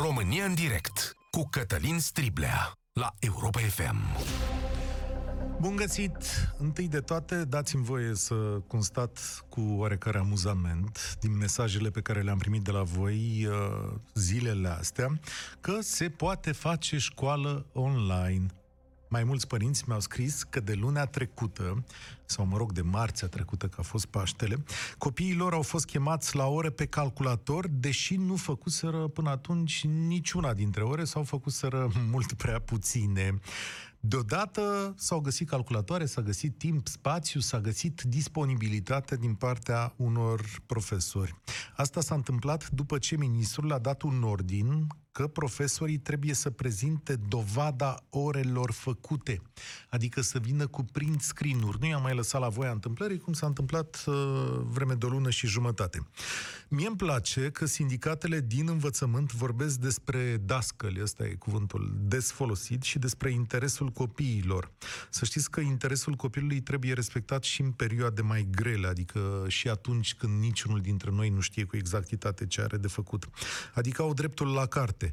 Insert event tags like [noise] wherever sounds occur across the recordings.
România în direct cu Cătălin Striblea la Europa FM. Bun găsit! Întâi de toate, dați-mi voie să constat cu oarecare amuzament din mesajele pe care le-am primit de la voi uh, zilele astea că se poate face școală online. Mai mulți părinți mi-au scris că de lunea trecută, sau mă rog, de marțea trecută, că a fost Paștele, copiii lor au fost chemați la ore pe calculator, deși nu făcuseră până atunci niciuna dintre ore, sau făcuseră [laughs] mult prea puține. Deodată s-au găsit calculatoare, s-a găsit timp, spațiu, s-a găsit disponibilitate din partea unor profesori. Asta s-a întâmplat după ce ministrul a dat un ordin că profesorii trebuie să prezinte dovada orelor făcute, adică să vină cu print screen-uri. Nu i-am mai lăsat la voia întâmplării, cum s-a întâmplat uh, vreme de o lună și jumătate. Mie îmi place că sindicatele din învățământ vorbesc despre dascăli, ăsta e cuvântul des folosit, și despre interesul copiilor. Să știți că interesul copilului trebuie respectat și în perioade mai grele, adică și atunci când niciunul dintre noi nu știe cu exactitate ce are de făcut. Adică au dreptul la carte,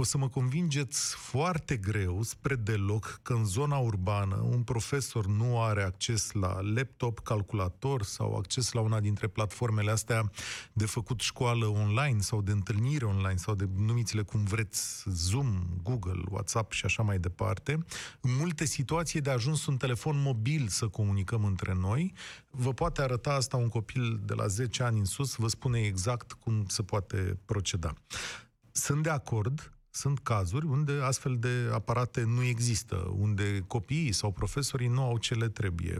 o să mă convingeți foarte greu, spre deloc, că în zona urbană un profesor nu are acces la laptop, calculator sau acces la una dintre platformele astea de făcut școală online sau de întâlnire online sau de numiți-le cum vreți, Zoom, Google, WhatsApp și așa mai departe. În multe situații de ajuns un telefon mobil să comunicăm între noi. Vă poate arăta asta un copil de la 10 ani în sus, vă spune exact cum se poate proceda. Sunt de acord, sunt cazuri unde astfel de aparate nu există, unde copiii sau profesorii nu au ce le trebuie.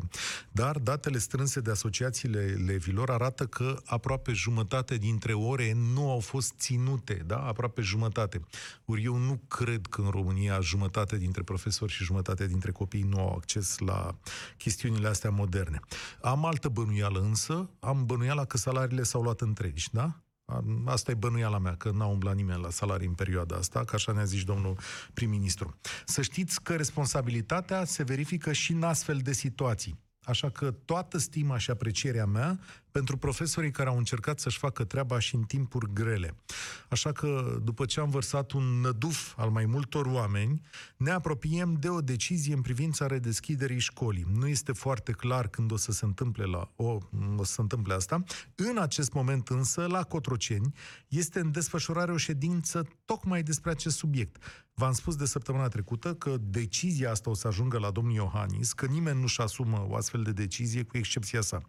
Dar datele strânse de asociațiile levilor arată că aproape jumătate dintre ore nu au fost ținute, da? Aproape jumătate. Ori eu nu cred că în România jumătate dintre profesori și jumătate dintre copii nu au acces la chestiunile astea moderne. Am altă bănuială însă, am bănuiala că salariile s-au luat întregi, da? Asta e bănuiala mea, că n-a umblat nimeni la salarii în perioada asta, că așa ne-a zis domnul prim-ministru. Să știți că responsabilitatea se verifică și în astfel de situații. Așa că toată stima și aprecierea mea pentru profesorii care au încercat să-și facă treaba și în timpuri grele. Așa că, după ce am vărsat un năduf al mai multor oameni, ne apropiem de o decizie în privința redeschiderii școlii. Nu este foarte clar când o să se întâmple, la, o, o să se întâmple asta. În acest moment însă, la Cotroceni, este în desfășurare o ședință tocmai despre acest subiect. V-am spus de săptămâna trecută că decizia asta o să ajungă la domnul Iohannis, că nimeni nu-și asumă o astfel de decizie, cu excepția sa.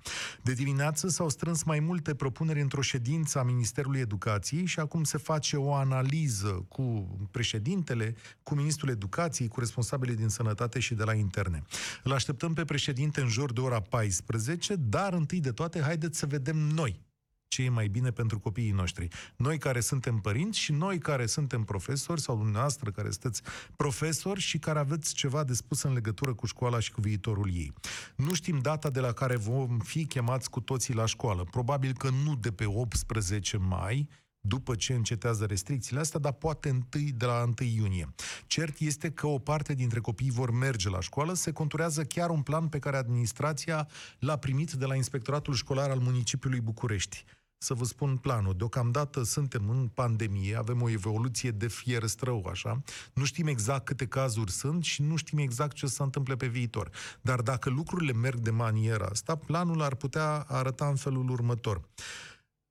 De dimineață s-au strâns mai multe propuneri într-o ședință a Ministerului Educației și acum se face o analiză cu președintele, cu Ministrul Educației, cu responsabilii din sănătate și de la interne. Îl așteptăm pe președinte în jur de ora 14, dar întâi de toate, haideți să vedem noi ce e mai bine pentru copiii noștri. Noi care suntem părinți și noi care suntem profesori sau dumneavoastră care sunteți profesori și care aveți ceva de spus în legătură cu școala și cu viitorul ei. Nu știm data de la care vom fi chemați cu toții la școală. Probabil că nu de pe 18 mai, după ce încetează restricțiile astea, dar poate întâi de la 1 iunie. Cert este că o parte dintre copii vor merge la școală, se conturează chiar un plan pe care administrația l-a primit de la Inspectoratul Școlar al Municipiului București să vă spun planul. Deocamdată suntem în pandemie, avem o evoluție de fier strău, așa. Nu știm exact câte cazuri sunt și nu știm exact ce se întâmple pe viitor. Dar dacă lucrurile merg de maniera asta, planul ar putea arăta în felul următor.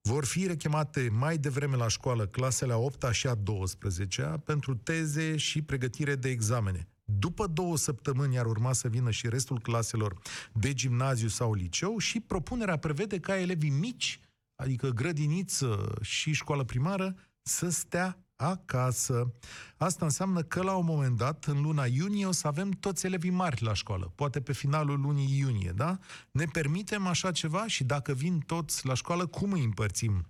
Vor fi rechemate mai devreme la școală clasele a 8 și a 12 pentru teze și pregătire de examene. După două săptămâni ar urma să vină și restul claselor de gimnaziu sau liceu și propunerea prevede ca elevii mici adică grădiniță și școală primară, să stea acasă. Asta înseamnă că la un moment dat, în luna iunie, o să avem toți elevii mari la școală, poate pe finalul lunii iunie, da? Ne permitem așa ceva și dacă vin toți la școală, cum îi împărțim?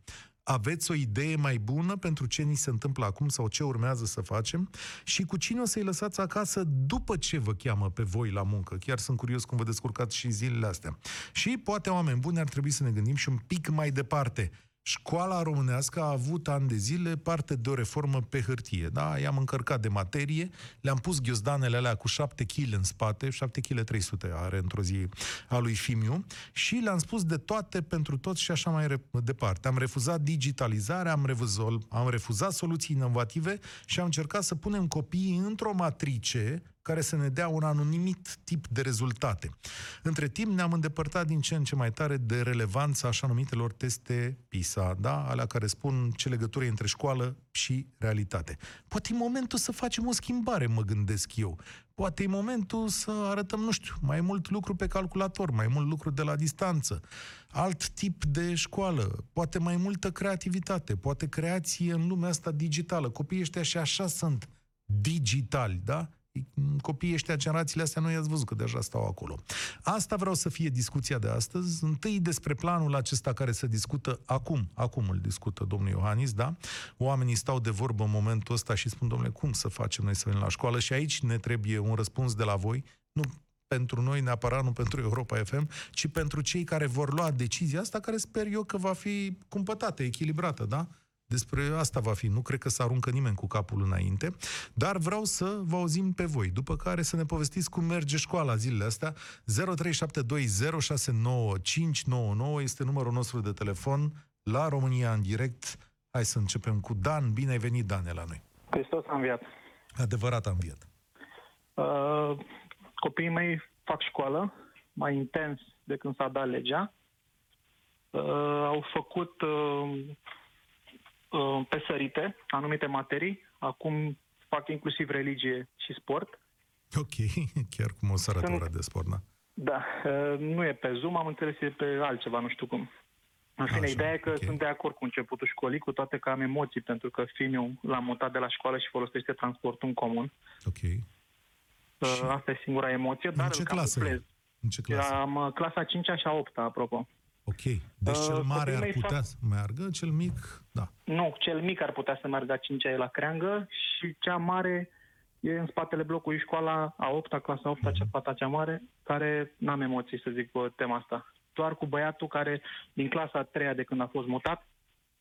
Aveți o idee mai bună pentru ce ni se întâmplă acum sau ce urmează să facem și cu cine o să-i lăsați acasă după ce vă cheamă pe voi la muncă. Chiar sunt curios cum vă descurcați și zilele astea. Și poate, oameni buni, ar trebui să ne gândim și un pic mai departe. Școala românească a avut ani de zile parte de o reformă pe hârtie. Da? I-am încărcat de materie, le-am pus ghiozdanele alea cu 7 kg în spate, 7 kg 300 are într-o zi a lui Fimiu, și le-am spus de toate pentru toți și așa mai departe. Am refuzat digitalizarea, am refuzat, am refuzat soluții inovative și am încercat să punem copiii într-o matrice care să ne dea un anumit tip de rezultate. Între timp ne-am îndepărtat din ce în ce mai tare de relevanța așa numitelor teste PISA, da? alea care spun ce legătură e între școală și realitate. Poate e momentul să facem o schimbare, mă gândesc eu. Poate e momentul să arătăm, nu știu, mai mult lucru pe calculator, mai mult lucru de la distanță, alt tip de școală, poate mai multă creativitate, poate creație în lumea asta digitală. Copiii ăștia și așa sunt digitali, da? Copiii ăștia, generațiile astea, nu i-ați văzut că deja stau acolo. Asta vreau să fie discuția de astăzi. Întâi despre planul acesta care se discută acum. Acum îl discută domnul Iohannis, da? Oamenii stau de vorbă în momentul ăsta și spun, domnule, cum să facem noi să venim la școală? Și aici ne trebuie un răspuns de la voi, nu pentru noi neapărat, nu pentru Europa FM, ci pentru cei care vor lua decizia asta, care sper eu că va fi cumpătată, echilibrată, da? Despre asta va fi. Nu cred că să aruncă nimeni cu capul înainte, dar vreau să vă auzim pe voi. După care să ne povestiți cum merge școala zilele astea. 0372069599 este numărul nostru de telefon la România în direct. Hai să începem cu Dan. Bine ai venit, Dan, la noi. Hristos a înviat. Adevărat a înviat. Uh, copiii mei fac școală mai intens de când s-a dat legea. Uh, au făcut uh, Uh, pe sărite, anumite materii. Acum fac inclusiv religie și sport. Ok, [laughs] chiar cum o sărătură de sport, da? Da, uh, nu e pe Zoom, am înțeles, e pe altceva, nu știu cum. În fine, Așa, ideea e că okay. sunt de acord cu începutul școlii, cu toate că am emoții, pentru că fiul l-am mutat de la școală și folosește transportul în comun. Ok. Uh, asta e singura emoție, dar în ce clasă? În ce clasă? Am clasa 5 și a 8 apropo. Ok. Deci uh, cel mare ar putea fac... să meargă, cel mic, da. Nu, cel mic ar putea să meargă a 5 e la creangă și cea mare e în spatele blocului școala a 8 clasa 8 uh-huh. cea fata cea mare, care n-am emoții să zic pe tema asta. Doar cu băiatul care din clasa a 3 de când a fost mutat,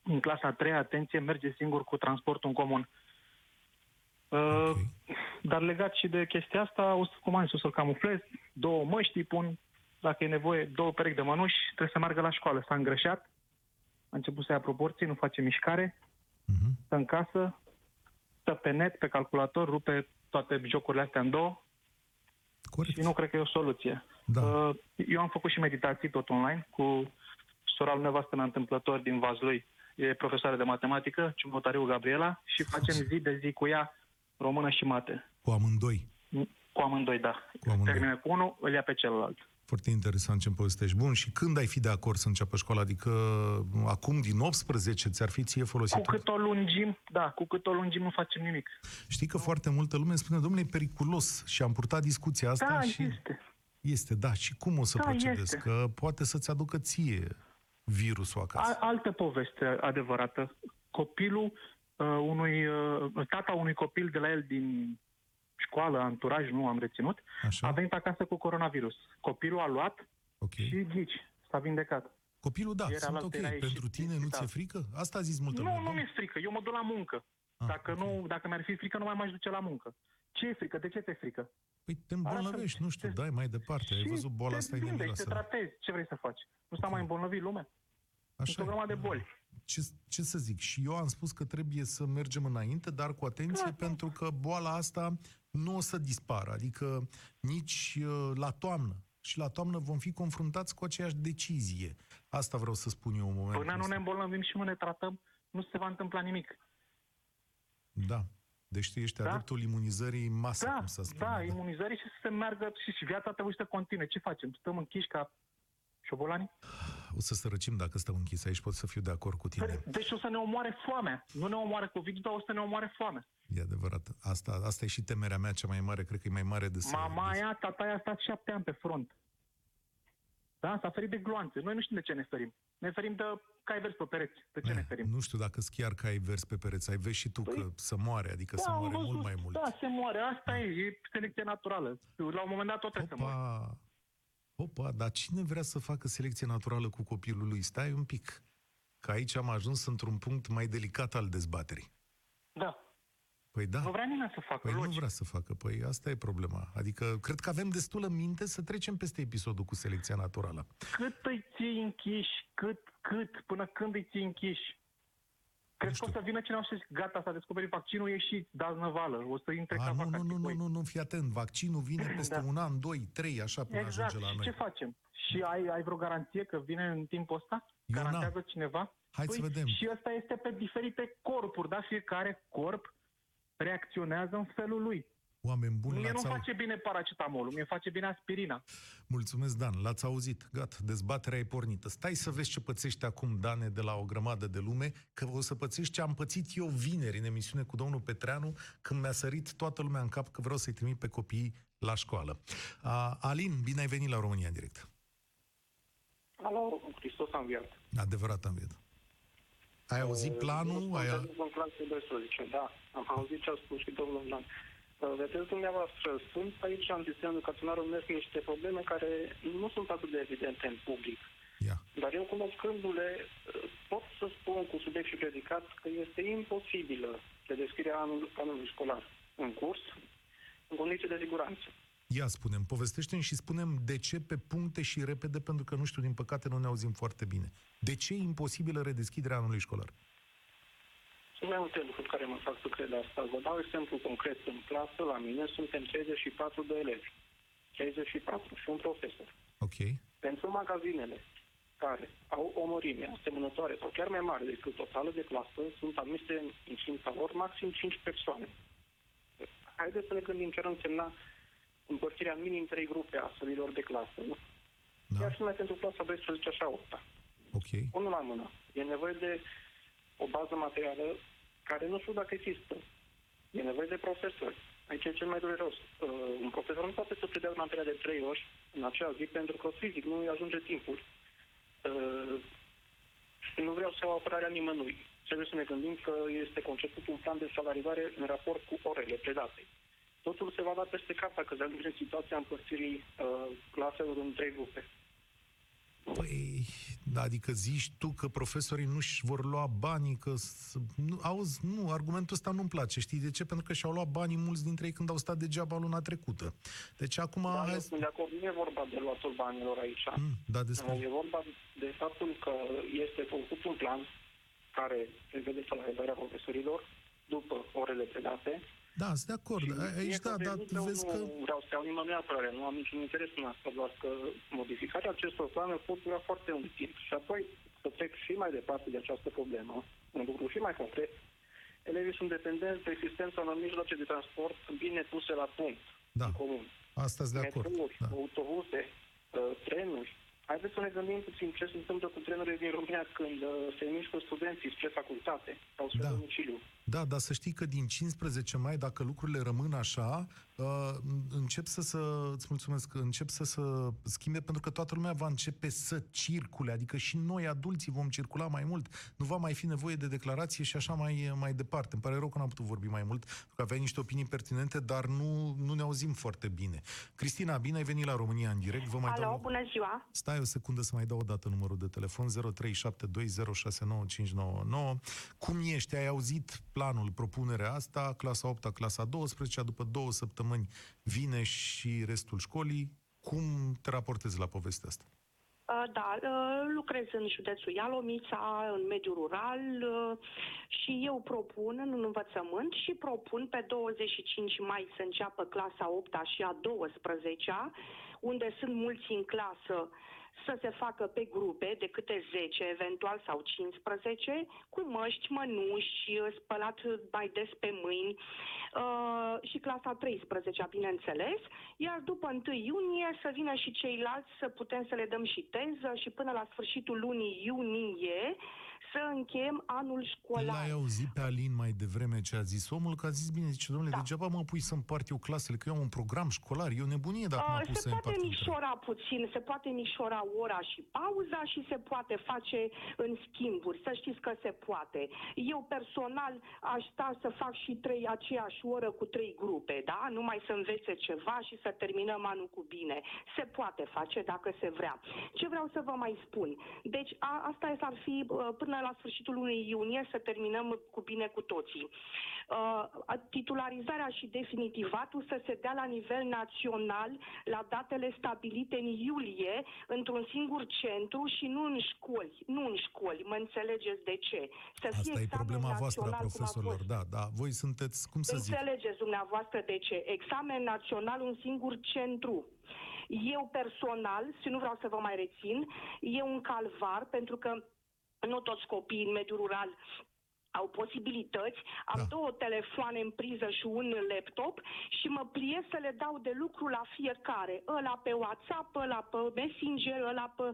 în clasa a 3 atenție, merge singur cu transportul în comun. Uh, okay. Dar legat și de chestia asta, o să, cum am zis, o să-l camuflez, două măști pun, dacă e nevoie, două perechi de mănuși, trebuie să meargă la școală. S-a îngrășat, a început să ia proporții, nu face mișcare, uh-huh. stă în casă, stă pe net, pe calculator, rupe toate jocurile astea în două Corect. și nu cred că e o soluție. Da. Uh, eu am făcut și meditații tot online cu sora lui nevastă mea întâmplător din Vazlui, e profesoară de matematică, Ciumotariu Gabriela, și facem zi de zi cu ea română și mate. Cu amândoi? Cu amândoi, da. Cu amândoi. Termină cu unul, îl ia pe celălalt. Foarte interesant ce-mi povestești. Bun, și când ai fi de acord să înceapă școala? Adică acum, din 18, ți-ar fi ție folosit? Cu cât o lungim, da, cu cât o lungim nu facem nimic. Știi că foarte multă lume spune, domnule, e periculos și am purtat discuția asta da, și... este. Este, da. Și cum o să da, procedezi? Este. Că poate să-ți aducă ție virusul acasă. A, altă poveste adevărată. Copilul uh, unui, uh, tata unui copil de la el din școală, anturaj, nu am reținut, Așa. a venit acasă cu coronavirus. Copilul a luat okay. și ghici, s-a vindecat. Copilul, da, Era sunt ok. Pentru tine nu ți-e frică? Asta a zis multă Nu, nu mi-e frică. Eu mă duc la muncă. Ah, dacă, okay. nu, dacă mi-ar fi frică, nu mai m-aș duce la muncă. Ce e frică? De ce te frică? Păi te îmbolnăvești, nu știu, te... dai mai departe. Ai văzut boala asta e te tratezi. Ce vrei să faci? Nu s-a mai îmbolnăvit lumea? Așa Sunt o de boli. Ce, ce să zic? Și eu am spus că trebuie să mergem înainte, dar cu atenție, da, pentru că boala asta nu o să dispară, adică nici uh, la toamnă. Și la toamnă vom fi confruntați cu aceeași decizie. Asta vreau să spun eu în momentul Până nu ne îmbolnăvim și nu ne tratăm, nu se va întâmpla nimic. Da. Deci tu ești da? adeptul imunizării masă, da, cum să spun. Da, imunizării și să se meargă și, și viața trebuie să continue. Ce facem? Stăm închiși ca șobolani? O să sărăcim dacă stăm închis aici, pot să fiu de acord cu tine. Deci o să ne omoare foamea. Nu ne omoare covid dar o să ne omoare foamea. E adevărat. Asta, asta e și temerea mea cea mai mare, cred că e mai mare de să... Mama aia, tata aia a stat șapte ani pe front. Da? S-a ferit de gloanțe. Noi nu știm de ce ne ferim. Ne ferim de cai vers pe pereți. De ce eh, ne ferim? Nu știu dacă chiar cai vers pe pereți. Ai vezi și tu păi, că să moare, adică da, să moare văzut, mult mai mult. Da, se moare. Asta e, e selecție naturală. La un moment dat tot trebuie să moare. Opa, dar cine vrea să facă selecție naturală cu copilul lui? Stai un pic. că aici am ajuns într-un punct mai delicat al dezbaterii. Da. Păi da. Nu vrea nimeni să facă Păi nu logic. vrea să facă, păi asta e problema. Adică cred că avem destulă minte să trecem peste episodul cu selecția naturală. Cât îi ții închiși? Cât, cât? Până când îi ții închiși? Crezi că o știu. să vină cineva și zic, gata, s-a descoperit vaccinul, ieșiți, dați năvală, o să intre A, ca nu, vaca nu, nu, nu, tipoi. nu, nu, fii atent. Vaccinul vine [laughs] peste Da. un an, doi, trei, așa până Exact, ajunge la și noi. ce facem? Și ai, ai vreo garanție că vine în timpul ăsta? Eu n-am. Garantează cineva? Hai să Păi, vedem. Și ăsta este pe diferite corpuri, da? Fiecare corp reacționează în felul lui. Oameni buni, Mie nu l-ați au... face bine paracetamolul, mie face bine aspirina. Mulțumesc, Dan. L-ați auzit. Gata, dezbaterea e pornită. Stai să vezi ce pățești acum, Dane, de la o grămadă de lume, că o să pățești ce am pățit eu vineri în emisiune cu domnul Petreanu, când mi-a sărit toată lumea în cap că vreau să-i trimit pe copiii la școală. Uh, Alin, bine ai venit la România în direct. Alo, Hristos a înviat. Adevărat am venit. Ai auzit planul? Ai... Ai... În clase 12, da. Am auzit ce a spus și domnul Dan. Uh, Vedeți dumneavoastră, sunt aici în sistemul educațional românesc niște probleme care nu sunt atât de evidente în public. Ia. Dar eu cunoscându-le, uh, pot să spun cu subiect și predicat că este imposibilă redeschiderea anului, anului școlar în curs, în condiții de siguranță. Ia spunem, povestește și spunem de ce pe puncte și repede, pentru că nu știu, din păcate nu ne auzim foarte bine. De ce e imposibilă redeschiderea anului școlar? Sunt mai multe lucruri care mă fac să cred asta. Vă dau exemplu concret. În clasă, la mine, suntem 34 de elevi. 34 și un profesor. Ok. Pentru magazinele care au o mărime asemănătoare sau chiar mai mare decât totală de clasă, sunt admise în incinta lor maxim 5 persoane. Haideți să ne gândim ce ar însemna împărțirea în minim 3 grupe a sălilor de clasă, nu? Da? Chiar și numai pentru clasa 12 și a 8 Ok. unul la mână. E nevoie de o bază materială care nu știu dacă există. E nevoie de profesori. Aici e cel mai dureros. Uh, un profesor nu poate să predea materia de trei ori în acea zi pentru că fizic nu îi ajunge timpul. Uh, și nu vreau să iau apărarea nimănui. Trebuie să ne gândim că este conceput un plan de salarizare în raport cu orele predate. Totul se va da peste cap dacă se ajunge în situația împărțirii uh, claselor în trei grupe. Păi, da, adică zici tu că profesorii nu-și vor lua banii, că... s- Nu, auzi, nu, argumentul ăsta nu-mi place, știi de ce? Pentru că și-au luat banii mulți dintre ei când au stat degeaba luna trecută. Deci acum... Dar hai eu să- sunt de acord, nu e vorba de luatul banilor aici. Mm, da, despre... E vorba de faptul că este făcut un plan care prevede salarizarea profesorilor după orele predate. Da, sunt de acord. Și A- Aici, mie da, că dar venit eu vezi nu că... vreau să iau nimănui apărare, nu am niciun interes în asta, doar că modificarea acestor planuri pot dura foarte mult timp. Și apoi să trec și mai departe de această problemă, un lucru și mai concret, elevii sunt dependenți de existența unor mijloace de transport bine puse la punct Da, în comun. asta sunt de acord. metrouri, Da. autobuse, uh, trenuri. Haideți să ne gândim puțin ce se întâmplă cu trenurile din România când uh, se mișcă studenții spre facultate sau spre Da. domiciliu. Da, dar să știi că din 15 mai, dacă lucrurile rămân așa, uh, încep să, să îți mulțumesc, încep să se schimbe, pentru că toată lumea va începe să circule, adică și noi, adulții, vom circula mai mult, nu va mai fi nevoie de declarație și așa mai, mai departe. Îmi pare rău că n-am putut vorbi mai mult, pentru că aveai niște opinii pertinente, dar nu, nu ne auzim foarte bine. Cristina, bine ai venit la România în direct. Vă mai Alo, dau... bună ziua! Stai o secundă să mai dau o dată numărul de telefon 0372069599. Cum ești? Ai auzit planul, propunerea asta, clasa 8 clasa 12 după două săptămâni vine și restul școlii. Cum te raportezi la povestea asta? Uh, Da, uh, lucrez în județul Ialomița, în mediul rural uh, și eu propun în învățământ și propun pe 25 mai să înceapă clasa 8 și a 12 unde sunt mulți în clasă să se facă pe grupe de câte 10, eventual sau 15, cu măști, mănuși, spălat mai des pe mâini uh, și clasa 13, bineînțeles, iar după 1 iunie să vină și ceilalți să putem să le dăm și teză și până la sfârșitul lunii iunie să încheiem anul școlar. L-ai auzit pe Alin mai devreme ce a zis omul, că a zis, bine, zice, domnule, Da. degeaba mă pui să împart eu clasele, că eu am un program școlar, e o nebunie dacă mă Uh, pus să se poate împart între micșora puțin, se poate micșora ora și pauza și se poate face în schimburi. Să știți că se poate. Eu personal aș sta să fac și trei aceeași oră cu trei grupe, da? Numai să învețe ceva și să terminăm anul cu bine. Se poate face dacă se vrea. Ce vreau să vă mai spun? Deci a, asta ar fi uh, până până la sfârșitul lunii iunie să terminăm cu bine cu toții. Uh, titularizarea și definitivatul să se dea la nivel național la datele stabilite în iulie într-un singur centru și nu în școli. Nu în școli, mă înțelegeți de ce. Să fie Asta e problema voastră a profesorilor, da, da. Voi sunteți, cum să zic? Înțelegeți dumneavoastră de ce. Examen național, un singur centru. Eu personal, și nu vreau să vă mai rețin, e un calvar pentru că nu toți copiii în mediul rural au posibilități, am da. două telefoane în priză și un laptop și mă pliez să le dau de lucru la fiecare, ăla pe WhatsApp, ăla pe Messenger, ăla pe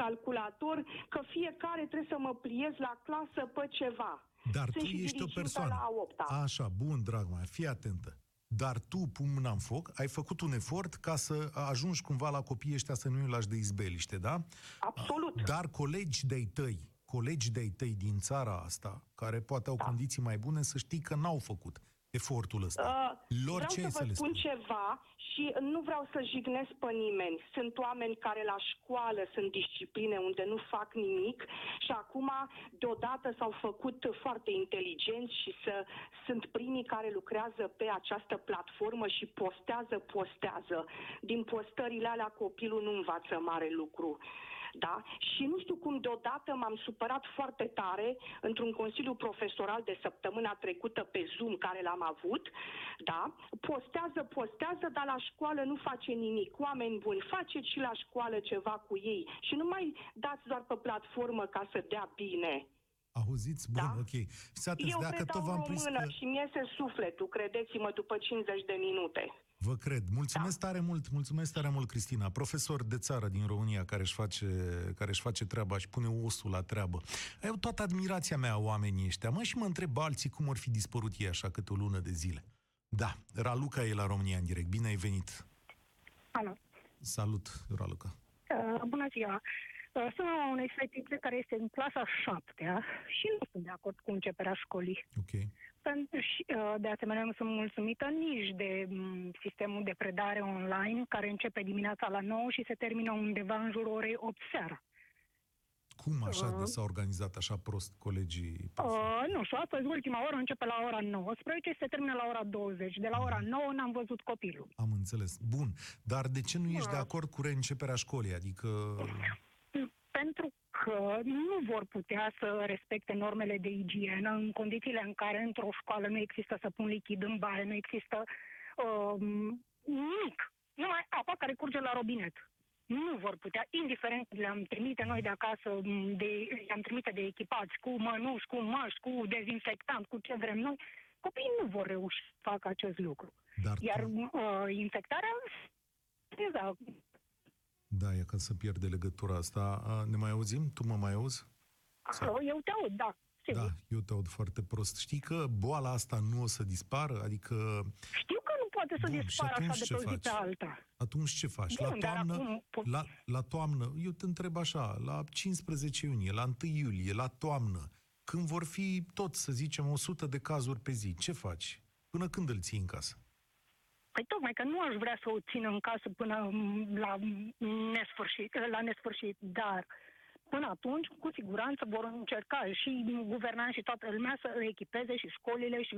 calculator, că fiecare trebuie să mă pliez la clasă pe ceva. Dar Sunt tu ești o persoană. La Așa, bun, drag mai, fii atentă dar tu, pun mâna în foc, ai făcut un efort ca să ajungi cumva la copiii ăștia să nu-i lași de izbeliște, da? Absolut. Dar colegi de-ai tăi, colegi de-ai tăi din țara asta, care poate au da. condiții mai bune, să știi că n-au făcut efortul ăsta. Uh, Lor vreau ce să vă să spun spun ceva și nu vreau să jignesc pe nimeni. Sunt oameni care la școală sunt discipline unde nu fac nimic și acum deodată s-au făcut foarte inteligenți și să, sunt primii care lucrează pe această platformă și postează, postează. Din postările alea copilul nu învață mare lucru. Da? Și nu știu cum deodată m-am supărat foarte tare într-un consiliu profesoral de săptămâna trecută pe Zoom care l-am avut, da? Postează, postează, dar la școală nu face nimic. Oameni buni, faceți și la școală ceva cu ei și nu mai dați doar pe platformă ca să dea bine. Auziți? Bun, da? ok. Eu dacă tot v-am română că... și mi iese sufletul, credeți-mă, după 50 de minute. Vă cred. Mulțumesc da. tare mult, mulțumesc tare mult, Cristina. Profesor de țară din România care își face, care își face treaba și pune osul la treabă. Eu toată admirația mea oamenii ăștia. Mă și mă întreb alții cum ar fi dispărut ei așa câte o lună de zile. Da, Raluca e la România în direct. Bine ai venit. Alo. Salut, Raluca. Uh, bună ziua. Uh, sunt unei fetițe care este în clasa șaptea și nu sunt de acord cu începerea școlii. Ok. Și, uh, de asemenea, nu sunt mulțumită nici de mm, sistemul de predare online, care începe dimineața la 9 și se termină undeva în jurul orei 8 seara. Cum așa uh, de s-a organizat așa prost colegii? Uh, nu știu, astăzi ultima oră începe la ora 19 și se termină la ora 20. De la ora 9 mm. n-am văzut copilul. Am înțeles. Bun. Dar de ce nu ești uh. de acord cu reînceperea școlii? Adică... Pentru că nu vor putea să respecte normele de igienă în condițiile în care într-o școală nu există să pun lichid în baie, nu există uh, nimic, numai apa care curge la robinet. Nu vor putea, indiferent le-am trimite noi de acasă, de, le-am trimite de echipați cu mănuși, cu măști, cu dezinfectant, cu ce vrem noi, copiii nu vor reuși să facă acest lucru. Dar Iar uh, infectarea, da, e ca să pierde legătura asta. Ne mai auzim? Tu mă mai auzi? Sau? Eu te aud, da. Sigur. Da, eu te aud foarte prost. Știi că boala asta nu o să dispară? Adică... Știu că nu poate să Bun, dispară așa de pe zi pe alta. Atunci ce faci? Bun, la, toamnă, acum... la, la toamnă, eu te întreb așa, la 15 iunie, la 1 iulie, la toamnă, când vor fi tot, să zicem, 100 de cazuri pe zi, ce faci? Până când îl ții în casă? Păi tocmai că nu aș vrea să o țin în casă până la nesfârșit, la nesfârșit dar până atunci, cu siguranță vor încerca și guvernanții și toată lumea să echipeze și școlile și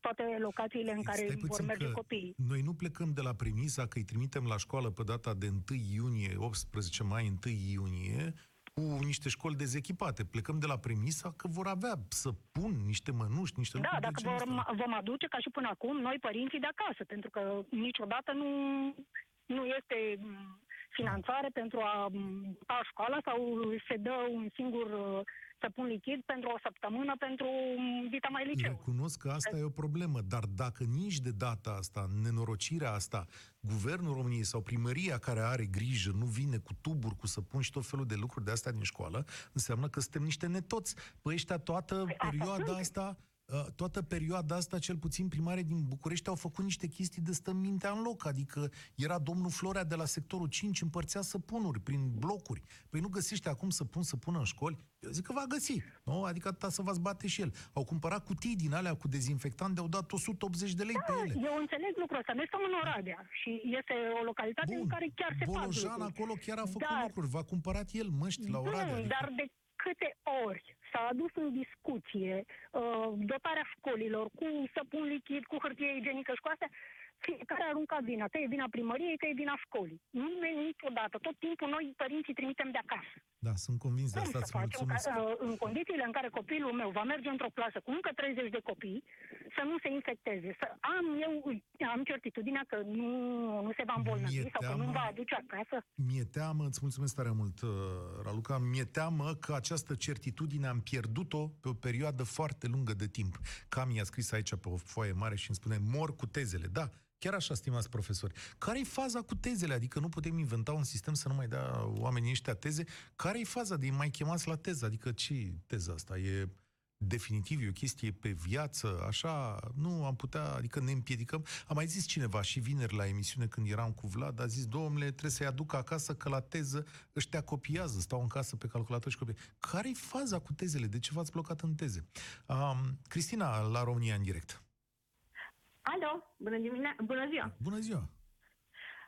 toate locațiile în care vor merge copiii. Noi nu plecăm de la premisa că îi trimitem la școală pe data de 1 iunie, 18 mai, 1 iunie, cu niște școli dezechipate. Plecăm de la premisa că vor avea să pun niște mănuși, niște Da, dacă vor, vom aduce ca și până acum noi părinții de acasă, pentru că niciodată nu, nu este finanțare da. pentru a a școala sau se dă un singur să pun lichid pentru o săptămână pentru vita mai liceu. Recunosc că asta e o problemă, dar dacă nici de data asta, nenorocirea asta, guvernul României sau primăria care are grijă nu vine cu tuburi, cu să pun și tot felul de lucruri de astea din școală, înseamnă că suntem niște netoți. Păi ăștia toată păi perioada asta Uh, toată perioada asta, cel puțin primarii din București au făcut niște chestii de stă mintea în loc. Adică era domnul Florea de la sectorul 5, împărțea săpunuri prin blocuri. Păi nu găsește acum să pun să pună în școli? Eu zic că va găsi. Nu? Adică atâta să v-ați bate și el. Au cumpărat cutii din alea cu dezinfectant, de-au dat 180 de lei da, pe ele. Eu înțeleg lucrul ăsta. Noi stăm în Oradea și este o localitate Bun. în care chiar se Bolojan fac acolo chiar a făcut dar, lucruri. V-a cumpărat el măști la Oradea. Nu, adică... dar de câte ori s-a adus în discuție uh, dotarea școlilor cu săpun lichid, cu hârtie igienică și cu astea, fiecare a aruncat vina, că e vina primăriei, că e vina școlii. Nimeni niciodată. Tot timpul noi, părinții, trimitem de acasă. Da, sunt convins de Cum asta. să Îți facem mulțumesc. ca, uh, în condițiile în care copilul meu va merge într-o clasă cu încă 30 de copii, să nu se infecteze, să am eu am certitudinea că nu, nu se va îmbolnăvi Mi-e sau că nu teamă- va aduce acasă. Mi-e teamă, îți mulțumesc tare mult, uh, Raluca, mi-e teamă că această certitudine am pierdut-o pe o perioadă foarte lungă de timp. Cam i-a scris aici pe o foaie mare și îmi spune, mor cu tezele. Da, chiar așa, stimați profesori. Care e faza cu tezele? Adică nu putem inventa un sistem să nu mai dea oamenii ăștia teze? Care e faza de a mai chemați la teză? Adică ce teza asta? E definitiv, e o chestie pe viață, așa, nu am putea, adică ne împiedicăm. A mai zis cineva și vineri la emisiune când eram cu Vlad, a zis, domnule, trebuie să-i aduc acasă că la teză ăștia copiază, stau în casă pe calculator și copie. Care-i faza cu tezele? De ce v-ați blocat în teze? Um, Cristina, la România în direct. Alo, bună, dimine- bună ziua! Bună ziua!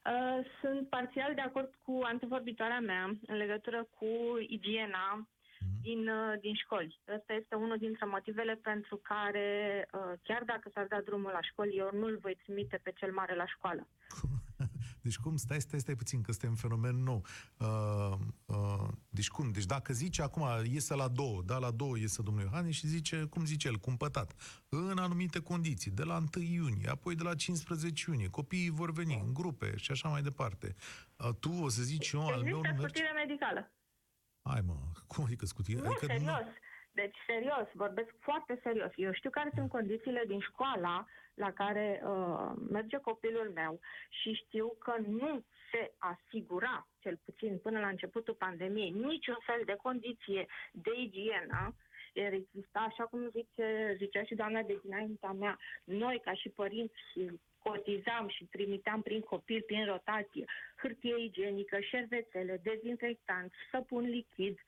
Uh, sunt parțial de acord cu antevorbitoarea mea în legătură cu igiena din, uh, din școli. Ăsta este unul dintre motivele pentru care, uh, chiar dacă s-ar da drumul la școli, eu nu-l voi trimite pe cel mare la școală. Deci cum? Stai, stai, stai puțin, că este un fenomen nou. Uh, uh, deci cum? Deci dacă zice acum, iese la două, da, la două iese domnul Iohannis și zice, cum zice el, cumpătat, în anumite condiții, de la 1 iunie, apoi de la 15 iunie, copiii vor veni în grupe și așa mai departe. Uh, tu o să zici, eu, al meu Există nu merge? scutire medicală. Hai mă, cum adică scutire? Nu, adică serios. Deci, serios, vorbesc foarte serios. Eu știu care sunt condițiile din școala la care uh, merge copilul meu și știu că nu se asigura, cel puțin până la începutul pandemiei, niciun fel de condiție de igienă. Iar exista, așa cum zice, zicea și doamna de dinaintea mea, noi ca și părinți cotizam și trimiteam prin copil, prin rotație, hârtie igienică, șervețele, dezinfectanți, săpun lichid,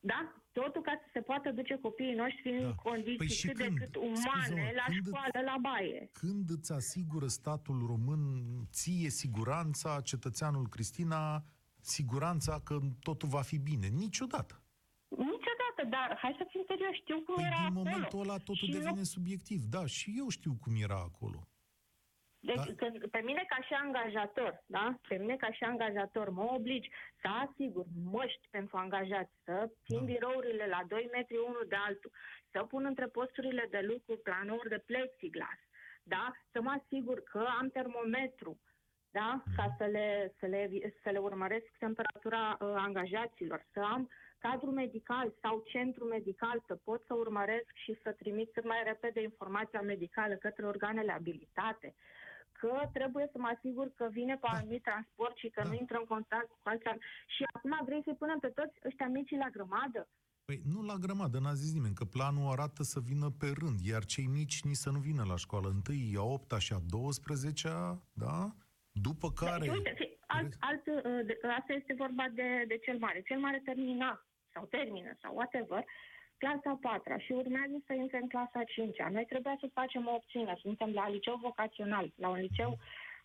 da? Totul ca să se poată duce copiii noștri în Da. condiții Păi și cât când? de cât umane Scuze-mă, la când școală, la baie. Când îți asigură statul român ție siguranța, cetățeanul Cristina, siguranța că totul va fi bine? Niciodată. Niciodată, dar hai să fim serioși, știu cum Păi era din acolo. momentul ăla totul Și nu- devine subiectiv. Da, și eu știu cum era acolo. Deci, Da. când, pe mine ca și angajator, da? Pe mine ca și angajator mă obligi să asigur măști pentru angajați, să țin Da. birourile la 2 metri unul de altul, să pun între posturile de lucru planouri de plexiglas, da? Să mă asigur că am termometru, da? Ca să le, să le, să le urmăresc temperatura uh, angajaților, să am cadru medical sau centru medical, să pot să urmăresc și să trimit cât mai repede informația medicală către organele abilitate, că trebuie să mă asigur că vine pe Da. anumit transport și că Da. nu intră în contact cu alții. Și acum vrei să-i punem pe toți ăștia mici la grămadă? Păi nu la grămadă, n-a zis nimeni, că planul arată să vină pe rând, iar cei mici nici să nu vină la școală. Întâi a 8 și a 12 da? După care... Da, uite, fi, alt, alt, uh, de- asta este vorba de, de cel mare. Cel mare termina sau termină sau whatever, clasa a patra și urmează să intre în clasa a cincea. Noi trebuia să facem o opțiune. Suntem la liceu vocațional, la un liceu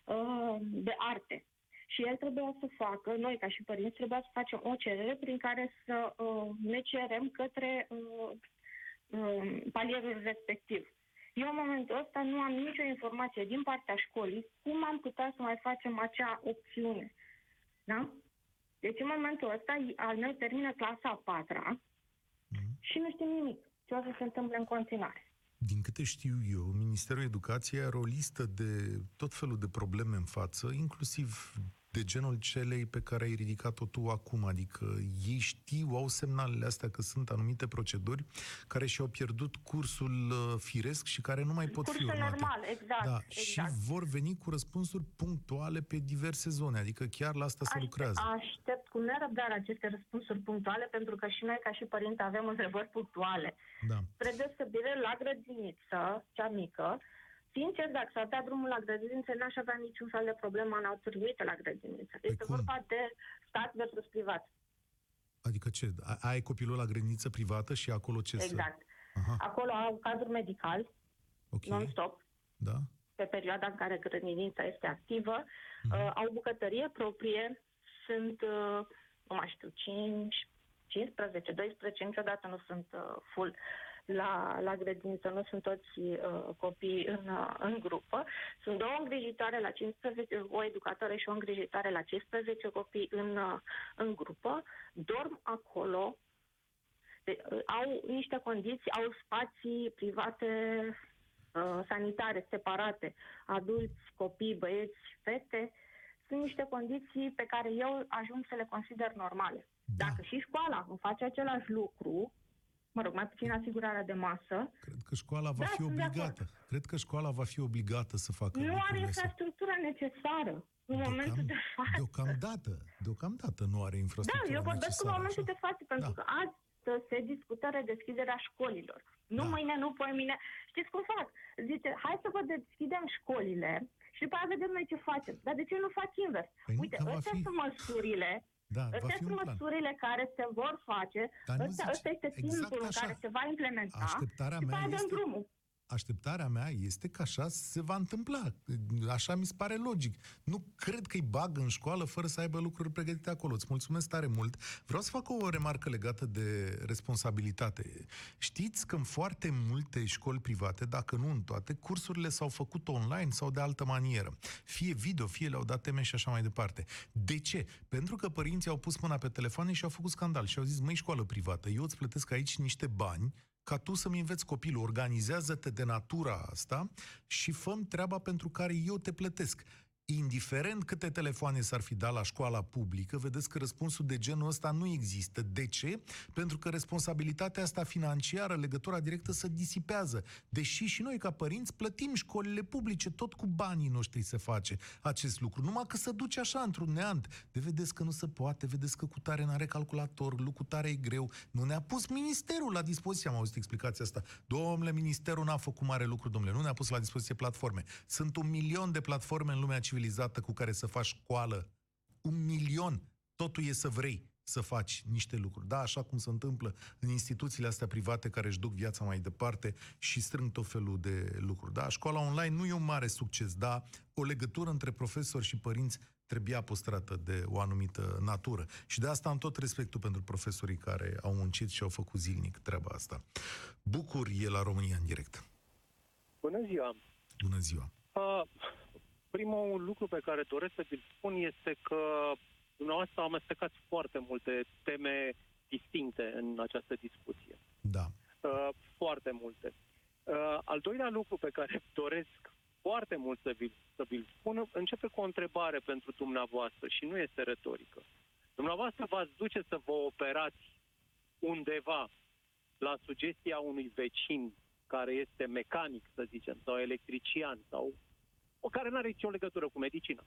uh, de arte. Și el trebuia să facă, noi ca și părinți, trebuia să facem o cerere prin care să uh, ne cerem către uh, uh, palierul respectiv. Eu în momentul ăsta nu am nicio informație din partea școlii cum am putea să mai facem acea opțiune. Da? Deci în momentul ăsta al meu termină clasa a patra Mhm. Și nu știm nimic ce o să se întâmple în continuare. Din câte știu eu, Ministerul Educației are o listă de tot felul de probleme în față, inclusiv de genul celei pe care ai ridicat-o tu acum, adică ei știu, au semnalele astea că sunt anumite proceduri care și-au pierdut cursul uh, firesc și care nu mai pot fi Cursul urmate. normal, exact. Da, exact. și vor veni cu răspunsuri punctuale pe diverse zone, adică chiar la asta se lucrează. Aștept cu nerăbdare aceste răspunsuri punctuale, pentru că și noi, ca și părinți, avem întrebări punctuale. Da. Spre deosebire, la grădiniță, cea mică, sincer, dacă s-ar da drumul la grădiniță, n-aș avea niciun fel de problemă în a uite la grădiniță. Este cum? vorba de stat versus privat. Adică ce? A- Ai copilul la grădiniță privată și acolo ce să... Exact. Aha, Acolo au cadru medical, ok. non-stop, Da? pe perioada în care grădinița este activă. Mhm. Uh, au bucătărie proprie, sunt, uh, nu mai știu, 5, 15, 12, niciodată nu sunt uh, full la, la grădiniță, nu sunt toți uh, copii în, uh, în grupă. Sunt două îngrijitoare la 15, o educatoare și o îngrijitoare la 15 copii în, uh, în grupă. Dorm acolo, de, uh, au niște condiții, au spații private uh, sanitare separate, adulți, copii, băieți, fete. Sunt niște condiții pe care eu ajung să le consider normale. Da. Dacă și școala îmi face același lucru, mă rog, mai puțin asigurarea de masă, Cred că școala va Da, fi sunt de obligată. Cred că școala va fi obligată să facă nu are lucrurile astea. infrastructura necesară în momentul de față. Deocamdată, deocamdată nu are Da, infrastructura eu vorbesc în necesară, momentul așa. de față, pentru Da. că azi se discută redeschiderea școlilor. Nu Da. mâine, nu poi mine. Știți cum fac? Zice, hai să vă deschidem școlile și după aia vedem noi ce facem. Dar de ce nu faci invers? Păi nu, Uite, că va astea fi- sunt măsurile Da, va Astea fi sunt un plan. măsurile care se vor face, Dar nu ăsta, zice- ăsta este exact timpul în așa. care se va implementa Așteptarea și după mea aia dăm este- drumul. Așteptarea mea este că așa se va întâmpla. Așa mi se pare logic. Nu cred că-i bag în școală fără să aibă lucruri pregătite acolo. Îți mulțumesc tare mult. Vreau să fac o remarcă legată de responsabilitate. Știți că în foarte multe școli private, dacă nu în toate, cursurile s-au făcut online sau de altă manieră. Fie video, fie le-au dat teme și așa mai departe. De ce? Pentru că părinții au pus mâna pe telefoane și au făcut scandal și au zis, măi, școală privată, eu îți plătesc aici niște bani ca tu să-mi înveți copilul, organizează-te de natura asta și fă treaba pentru care eu te plătesc. Indiferent câte telefoane s-ar fi dat la școala publică, vedeți că răspunsul de genul ăsta nu există. De ce? Pentru că responsabilitatea asta financiară, legătura directă, se disipează. Deși și noi, ca părinți, plătim școlile publice, tot cu banii noștri se face acest lucru. Numai că se duce așa, într-un neant. De vedeți că nu se poate, vedeți că cu tare n-are calculator, lucru tare e greu. Nu ne-a pus ministerul la dispoziție, am auzit explicația asta. Domnule, ministerul n-a făcut mare lucru, domnule, nu ne-a pus la dispoziție platforme. Sunt un milion de platforme în lumea civilizată cu care să faci școală. Un milion. Totul e să vrei să faci niște lucruri. Da, așa cum se întâmplă în instituțiile astea private care își duc viața mai departe și strâng tot felul de lucruri. Da, școala online nu e un mare succes, dar o legătură între profesori și părinți trebuia păstrată de o anumită natură. Și de asta am tot respectul pentru profesorii care au muncit și au făcut zilnic treaba asta. Bucur e la România în direct. Bună ziua! Bună ziua! Uh, primul lucru pe care doresc să vi spun este că dumneavoastră amestecați foarte multe teme distincte în această discuție. Da. Uh, foarte multe. Uh, al doilea lucru pe care [laughs] doresc foarte mult să vi-l, să vi-l spun începe cu o întrebare pentru dumneavoastră și nu este retorică. Dumneavoastră v-ați duce să vă operați undeva la sugestia unui vecin care este mecanic, să zicem, sau electrician, sau o care nu are nicio legătură cu medicina.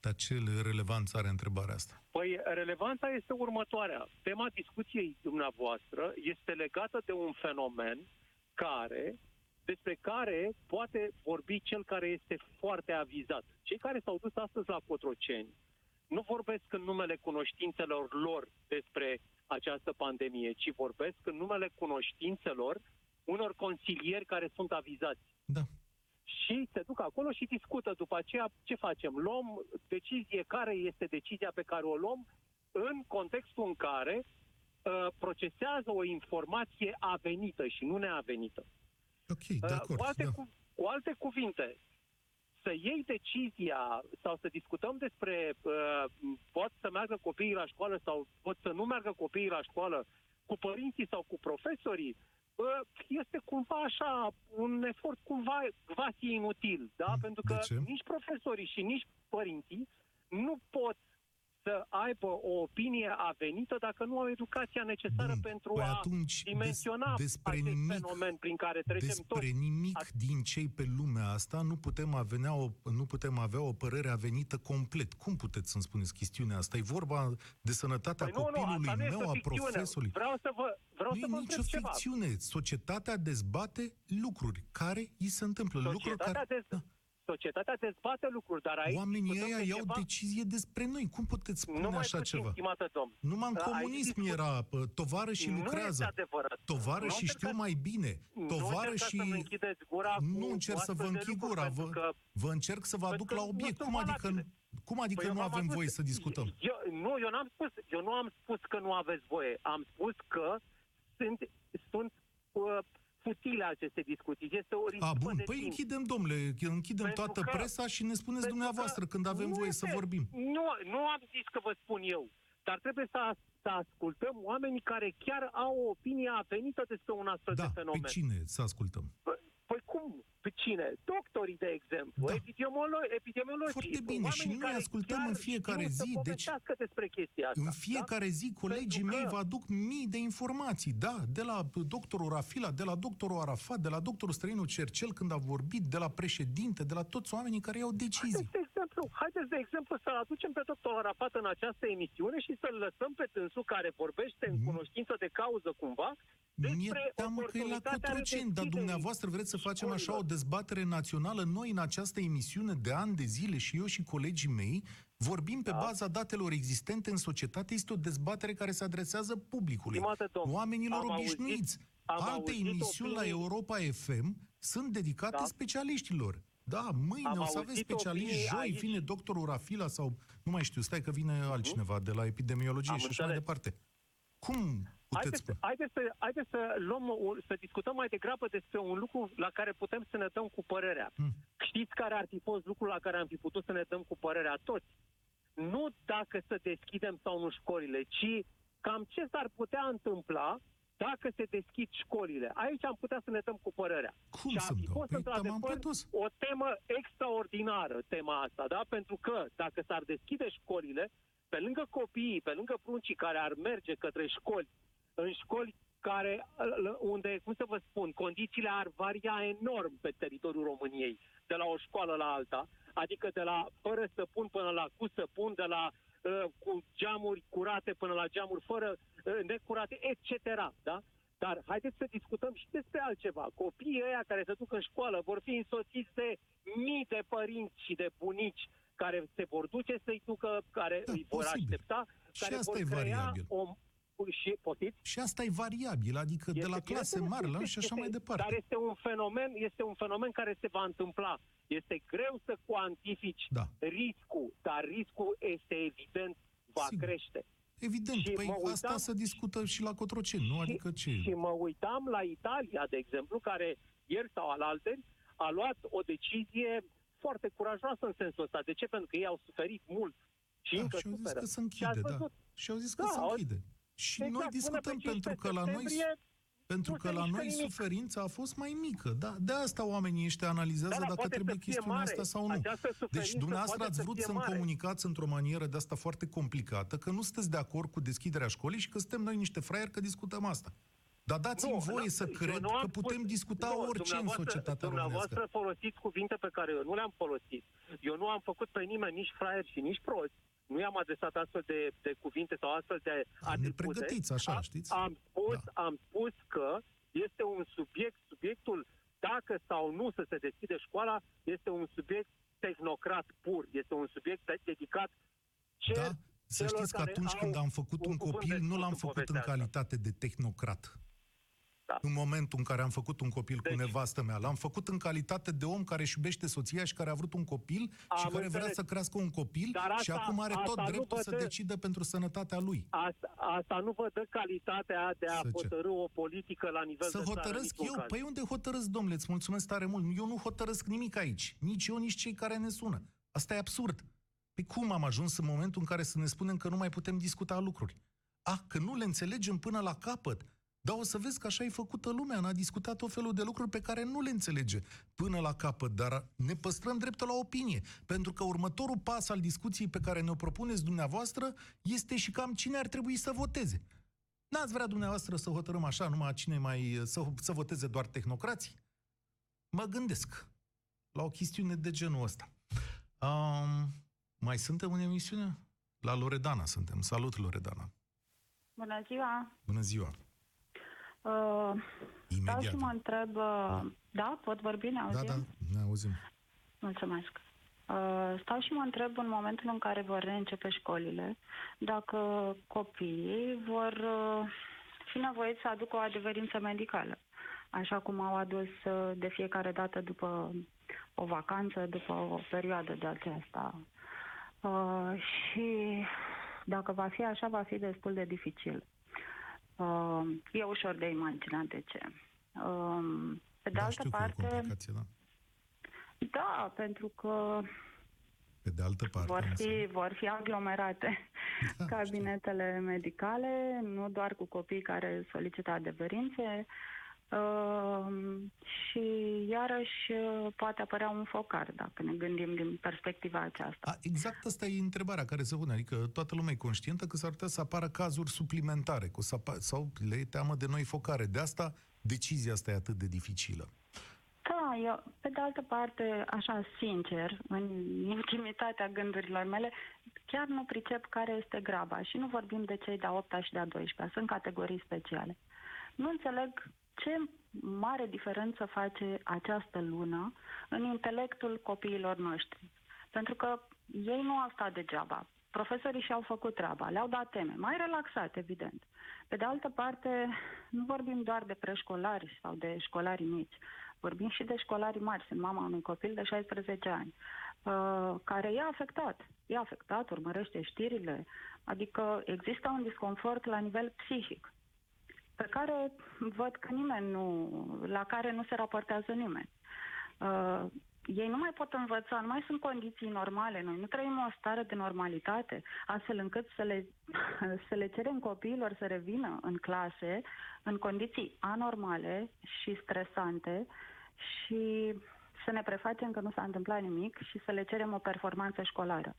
Dar ce relevanță are întrebarea asta? Păi, relevanța este următoarea. Tema discuției dumneavoastră este legată de un fenomen care, despre care poate vorbi cel care este foarte avizat. Cei care s-au dus astăzi la Cotroceni nu vorbesc în numele cunoștințelor lor despre această pandemie, ci vorbesc în numele cunoștințelor unor consilieri care sunt avizați. Da. Și se duc acolo și discută după aceea ce facem. Luăm decizie, care este decizia pe care o luăm în contextul în care uh, procesează o informație avenită și nu neavenită. Ok, de Uh, acord. cu, alte da. cu, cu alte cuvinte, să iei decizia sau să discutăm despre uh, pot să meargă copiii la școală sau pot să nu meargă copiii la școală cu părinții sau cu profesorii, uh, este cumva așa un efort cumva quasi inutil, da? Mm, Pentru de că ce? nici profesorii și nici părinții nu pot să aibă o opinie avenită dacă nu au educația necesară Bun, pentru păi a atunci dimensiona des- despre acest nimic- fenomen prin care trecem Despre toți. nimic A- din cei pe lumea asta nu putem, avea o, nu putem avea o părere avenită complet. Cum puteți să-mi spuneți chestiunea asta? E vorba de sănătatea Păi nu, nu, copilului asta nu este meu, o a ficțiune. profesorului. Vreau să vă, vreau nu să e vă nicio întreb ceva. ficțiune. Societatea dezbate lucruri care îi se întâmplă. lucruri Societatea, care... dez... Societatea dezbate lucruri, dar aici Oamenii discutăm ăia de iau ceva... decizie despre noi. Cum puteți spune Nu mai așa puțin, ceva? stimată domn. Numai în Aici comunism discut- era pă, tovară și Nu lucrează. este adevărat. Tovară Nu și știu încercați- mai bine. Nu Tovară încercați și... să-mi închideți gura nu cu- încerc cu să vă astfel de închid lucruri, gura, vă, pentru că- vă încerc să vă aduc pentru la că nu obiect. sunt Cum adică, valabile. Cum adică Păi eu nu v-am avem adus- voie să discutăm? Eu, nu, eu n-am spus, eu nu am spus că nu aveți voie. Am spus că sunt, sunt uh, futile aceste discuții. Este o A, risipă bun, de păi timp. închidem, domnule, închidem Pentru toată că- presa și ne spuneți Pentru dumneavoastră că când avem nu voie să este- vorbim. Nu, nu am zis că vă spun eu, dar trebuie să, să ascultăm oamenii care chiar au o opinie avenită despre un astfel Da, de pe fenomen. cine să ascultăm? Păi cum? Pe cine? Doctorii, de exemplu, Da. epidemiolo- epidemiologii. Foarte bine, și oamenii noi care ascultăm chiar în fiecare știu să zi, deci povestească despre chestia asta. În fiecare zi, colegii Pentru mei că- vă aduc mii de informații, da, de la doctorul Rafila, de la doctorul Arafat, de la doctorul străinul Cercel când a vorbit, de la președinte, de la toți oamenii care iau decizii. Haideți, de exemplu, haideți, de exemplu, să-l aducem pe doctorul Arafat în această emisiune și să-l lăsăm pe tânsul care vorbește în Mm. cunoștință de cauză cumva Mie despre teamă că e la oportunitatea Cotroceni, dar redeschiderii dumneavoastră vreți să facem așa o școlilor. dezbatere națională. Noi în această emisiune de ani de zile și eu și colegii mei vorbim pe Da. baza datelor existente în societate. Este o dezbatere care se adresează publicului, Stimate domn, oamenilor am auzit- obișnuiți. am Alte auzit emisiuni la opinii- Europa FM sunt dedicate Da. specialiștilor. Da, mâine Am o să aveți auzit specialiști, opinii joi aici. vine doctorul Rafila sau, nu mai știu, stai că vine altcineva de la epidemiologie Am și așa mai înțeles. departe. Cum puteți Haideți, spune? haideți, să, haideți să, luăm, o- să discutăm mai degrabă despre un lucru la care putem să ne dăm cu părerea. Mm. Știți care ar fi fost lucrul la care am fi putut să ne dăm cu părerea toți? Nu dacă să deschidem sau nu școlile, ci cam ce s-ar putea întâmpla dacă se deschid școlile. Aici am putea să ne dăm cu părerea. Cum și ar să-mi fi dau? fost, Păi, te-am într-adevăr, produs. o temă extraordinară, tema asta, da? Pentru că dacă s-ar deschide școlile, pe lângă copiii, pe lângă pruncii care ar merge către școli, în școli care, unde, cum să vă spun, condițiile ar varia enorm pe teritoriul României, de la o școală la alta, adică de la fără săpun până la cu săpun, de la uh, cu geamuri curate până la geamuri fără uh, necurate, etc. Da? Dar haideți să discutăm și despre altceva. Copiii ăia care se duc în școală vor fi însoțiți de mii de părinți și de bunici care se vor duce să-i ducă, care Da, îi vor posibil. aștepta, Și care asta vor e crea variabil. o... Și, poftiți? Și asta e variabil, adică de la Este- clase este- mari la este- și așa este- mai departe. Dar este un fenomen, este un fenomen care se va întâmpla. Este greu să cuantifici Da. riscul, dar riscul este evident, va Sigur. crește. Evident, și păi mă uitam- asta se discută și la Cotroceni, nu? Adică ce? Și mă uitam la Italia, de exemplu, care ieri sau alalteri a luat o decizie foarte curajoasă în sensul ăsta. De ce? Pentru că ei au suferit mult și Da, încă și au zis suferă. că se Și ați închide, da. văzut? Și au zis că Da, se au- închide. Și Exact, noi până pe discutăm 15 pentru că la noi septembrie pentru nu că se la mișcă noi nimic. suferința a fost mai mică. Da, de asta oamenii ăștia analizează Da, dar dacă poate trebuie să fie chestiunea mare. asta sau nu. Această Deci suferință dumneavoastră poate ați să vrut fie să-mi mare. comunicați într-o manieră de asta foarte complicată că nu sunteți de acord cu deschiderea școlii și că suntem noi niște fraieri că discutăm asta. Dar dați-mi Nu, voie nu, să eu cred nu am că putem spus- discuta nu, orice în dumneavoastră- societatea Dumneavoastră românească. folosiți cuvinte pe care eu nu le-am folosit. Eu nu am făcut pe nimeni nici fraier și nici prost. Nu i-am adresat astfel de, de cuvinte sau astfel de A, ne atribute. pregătiți așa, Am- știți? Am spus, Da. am spus că este un subiect, subiectul dacă sau nu să se deschide școala, este un subiect tehnocrat pur. Este un subiect dedicat cer Da? Să celor știți că care atunci au când am făcut un un cuvânt copil, de nu spus l-am în făcut în povestea asta. calitate de tehnocrat. Da. În momentul în care am făcut un copil cu Deci- nevastă mea, l-am făcut în calitate de om care își iubește soția și care a vrut un copil și Am care vrea înțeles. să crească un copil Dar și asta- acum are tot asta nu dreptul vă să dă- decidă pentru sănătatea lui. Asta, asta nu vă dă calitatea de a Să ce? hotărâ o politică la nivel Să de țară, hotărăsc niciun eu? caz. Păi unde hotărăsc, domnule? Îți mulțumesc tare mult. Eu nu hotărăsc nimic aici. Nici eu, nici cei care ne sună. Asta e absurd. Pe cum am ajuns în momentul în care să ne spunem că nu mai putem discuta lucruri? Ah, că nu le înțelegem până la capăt. Dar o să vezi că așa e făcută lumea. N-a discutat o felul de lucruri pe care nu le înțelege până la capăt, dar ne păstrăm dreptul la opinie. Pentru că următorul pas al discuției pe care ne-o propuneți dumneavoastră este și cam cine ar trebui să voteze. N-ați vrea dumneavoastră să hotărâm așa, numai cine mai... să, să voteze doar tehnocrații? Mă gândesc la o chestiune de genul ăsta. Um, mai suntem în emisiune? La Loredana suntem. Salut, Loredana. Bună ziua! Bună ziua. Uh, stau și Imediat. mă întreb... Uh, da, pot vorbi? Ne Da, auzim? da, ne auzim. Mulțumesc. Uh, stau și mă întreb în momentul în care vor reîncepe școlile, dacă copiii vor uh, fi nevoiți să aducă o adeverință medicală, așa cum au adus uh, de fiecare dată după o vacanță, după o perioadă de aceasta Uh, și dacă va fi așa, va fi destul de dificil. Uh, e ușor de imaginat de ce. Uh, pe de da, altă știu că e o parte, complicație, da. da, pentru că Pe de altă parte, vor însă- fi, vor fi aglomerate [laughs] Da, cabinetele medicale, nu doar cu copii care solicită adeverințe, uh, și iarăși uh, poate apărea un focar, dacă ne gândim din perspectiva aceasta. A, exact asta e întrebarea care se pune. Adică toată lumea e conștientă că s-ar putea să apară cazuri suplimentare că o să apa- sau le e teamă de noi focare. De asta decizia asta e atât de dificilă. Da, eu, pe de altă parte, așa sincer, în intimitatea gândurilor mele, chiar nu pricep care este graba și nu vorbim de cei de-a 8 și de-a 12 sunt categorii speciale. Nu înțeleg ce mare diferență face această lună în intelectul copiilor noștri. Pentru că ei nu au stat degeaba. Profesorii și-au făcut treaba, le-au dat teme, mai relaxat, evident. Pe de altă parte, nu vorbim doar de preșcolari sau de școlari mici. Vorbim și de școlari mari. Sunt mama unui copil de 16 ani, uh, care e afectat. E afectat, urmărește știrile, adică există un disconfort la nivel psihic, pe care văd că nimeni nu, la care nu se raportează nimeni. Uh, ei nu mai pot învăța, nu mai sunt condiții normale. Noi nu trăim o stare de normalitate, astfel încât să le, [laughs] să le cerem copiilor să revină în clase în condiții anormale și stresante și să ne prefacem că nu s-a întâmplat nimic și să le cerem o performanță școlară.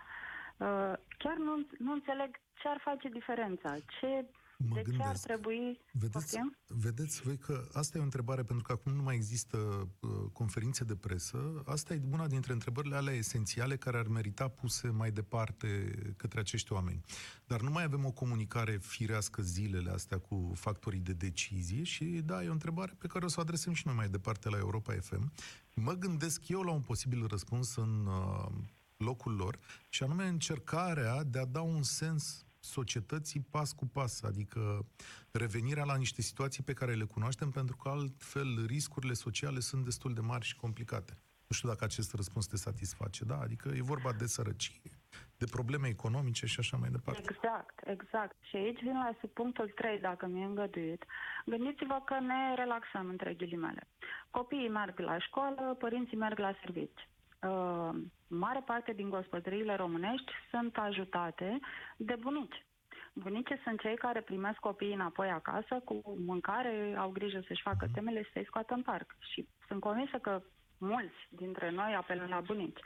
Uh, Chiar nu, nu înțeleg ce ar face diferența, ce, Mă de ce ar gândesc. trebui... Vedeți, Poftim? vedeți voi că asta e o întrebare, pentru că acum nu mai există uh, conferințe de presă. Asta e una dintre întrebările alea esențiale care ar merita puse mai departe către acești oameni. Dar nu mai avem o comunicare firească zilele astea cu factorii de decizie și da, e o întrebare pe care o să o adresăm și noi mai departe la Europa FM. Mă gândesc eu la un posibil răspuns în uh, locul lor și anume încercarea de a da un sens societății pas cu pas, adică revenirea la niște situații pe care le cunoaștem, pentru că altfel riscurile sociale sunt destul de mari și complicate. Nu știu dacă acest răspuns te satisface, da? Adică e vorba de sărăcie, de probleme economice și așa mai departe. Exact, exact. Și aici vin la punctul 3, dacă mi-e îngăduit. Gândiți-vă că ne relaxăm între ghilimele. Copiii merg la școală, părinții merg la servici. Uh, mare parte din gospodăriile românești sunt ajutate de bunici. Bunicii sunt cei care primesc copiii înapoi acasă cu mâncare, au grijă să-și facă temele și să-i scoată în parc. Și sunt convinsă că mulți dintre noi apelăm la bunici.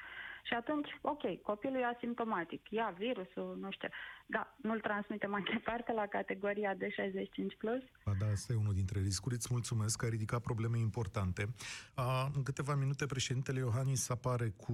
Și atunci, ok, copilul e asimptomatic, ia virusul, nu știu, da, nu-l transmite mai departe la categoria de 65+, plus. Ba da, asta e unul dintre riscuri. Îți mulțumesc că ai ridicat probleme importante. A, în câteva minute, președintele Iohannis apare cu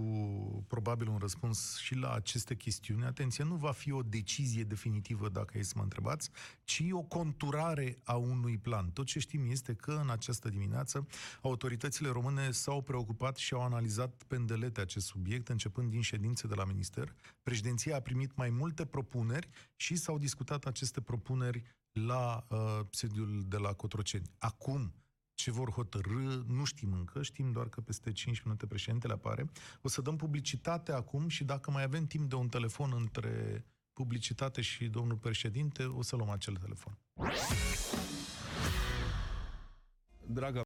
probabil un răspuns și la aceste chestiuni. Atenție, nu va fi o decizie definitivă, dacă e să mă întrebați, ci o conturare a unui plan. Tot ce știm este că în această dimineață autoritățile române s-au preocupat și au analizat pendelete acest subiect, începând din ședințe de la minister. Președinția a primit mai multe propuneri și s-au discutat aceste propuneri la uh, sediul de la Cotroceni. Acum, ce vor hotărâ, nu știm încă, știm doar că peste 5 minute președintele apare. O să dăm publicitate acum și dacă mai avem timp de un telefon între publicitate și domnul președinte, o să luăm acel telefon. Draga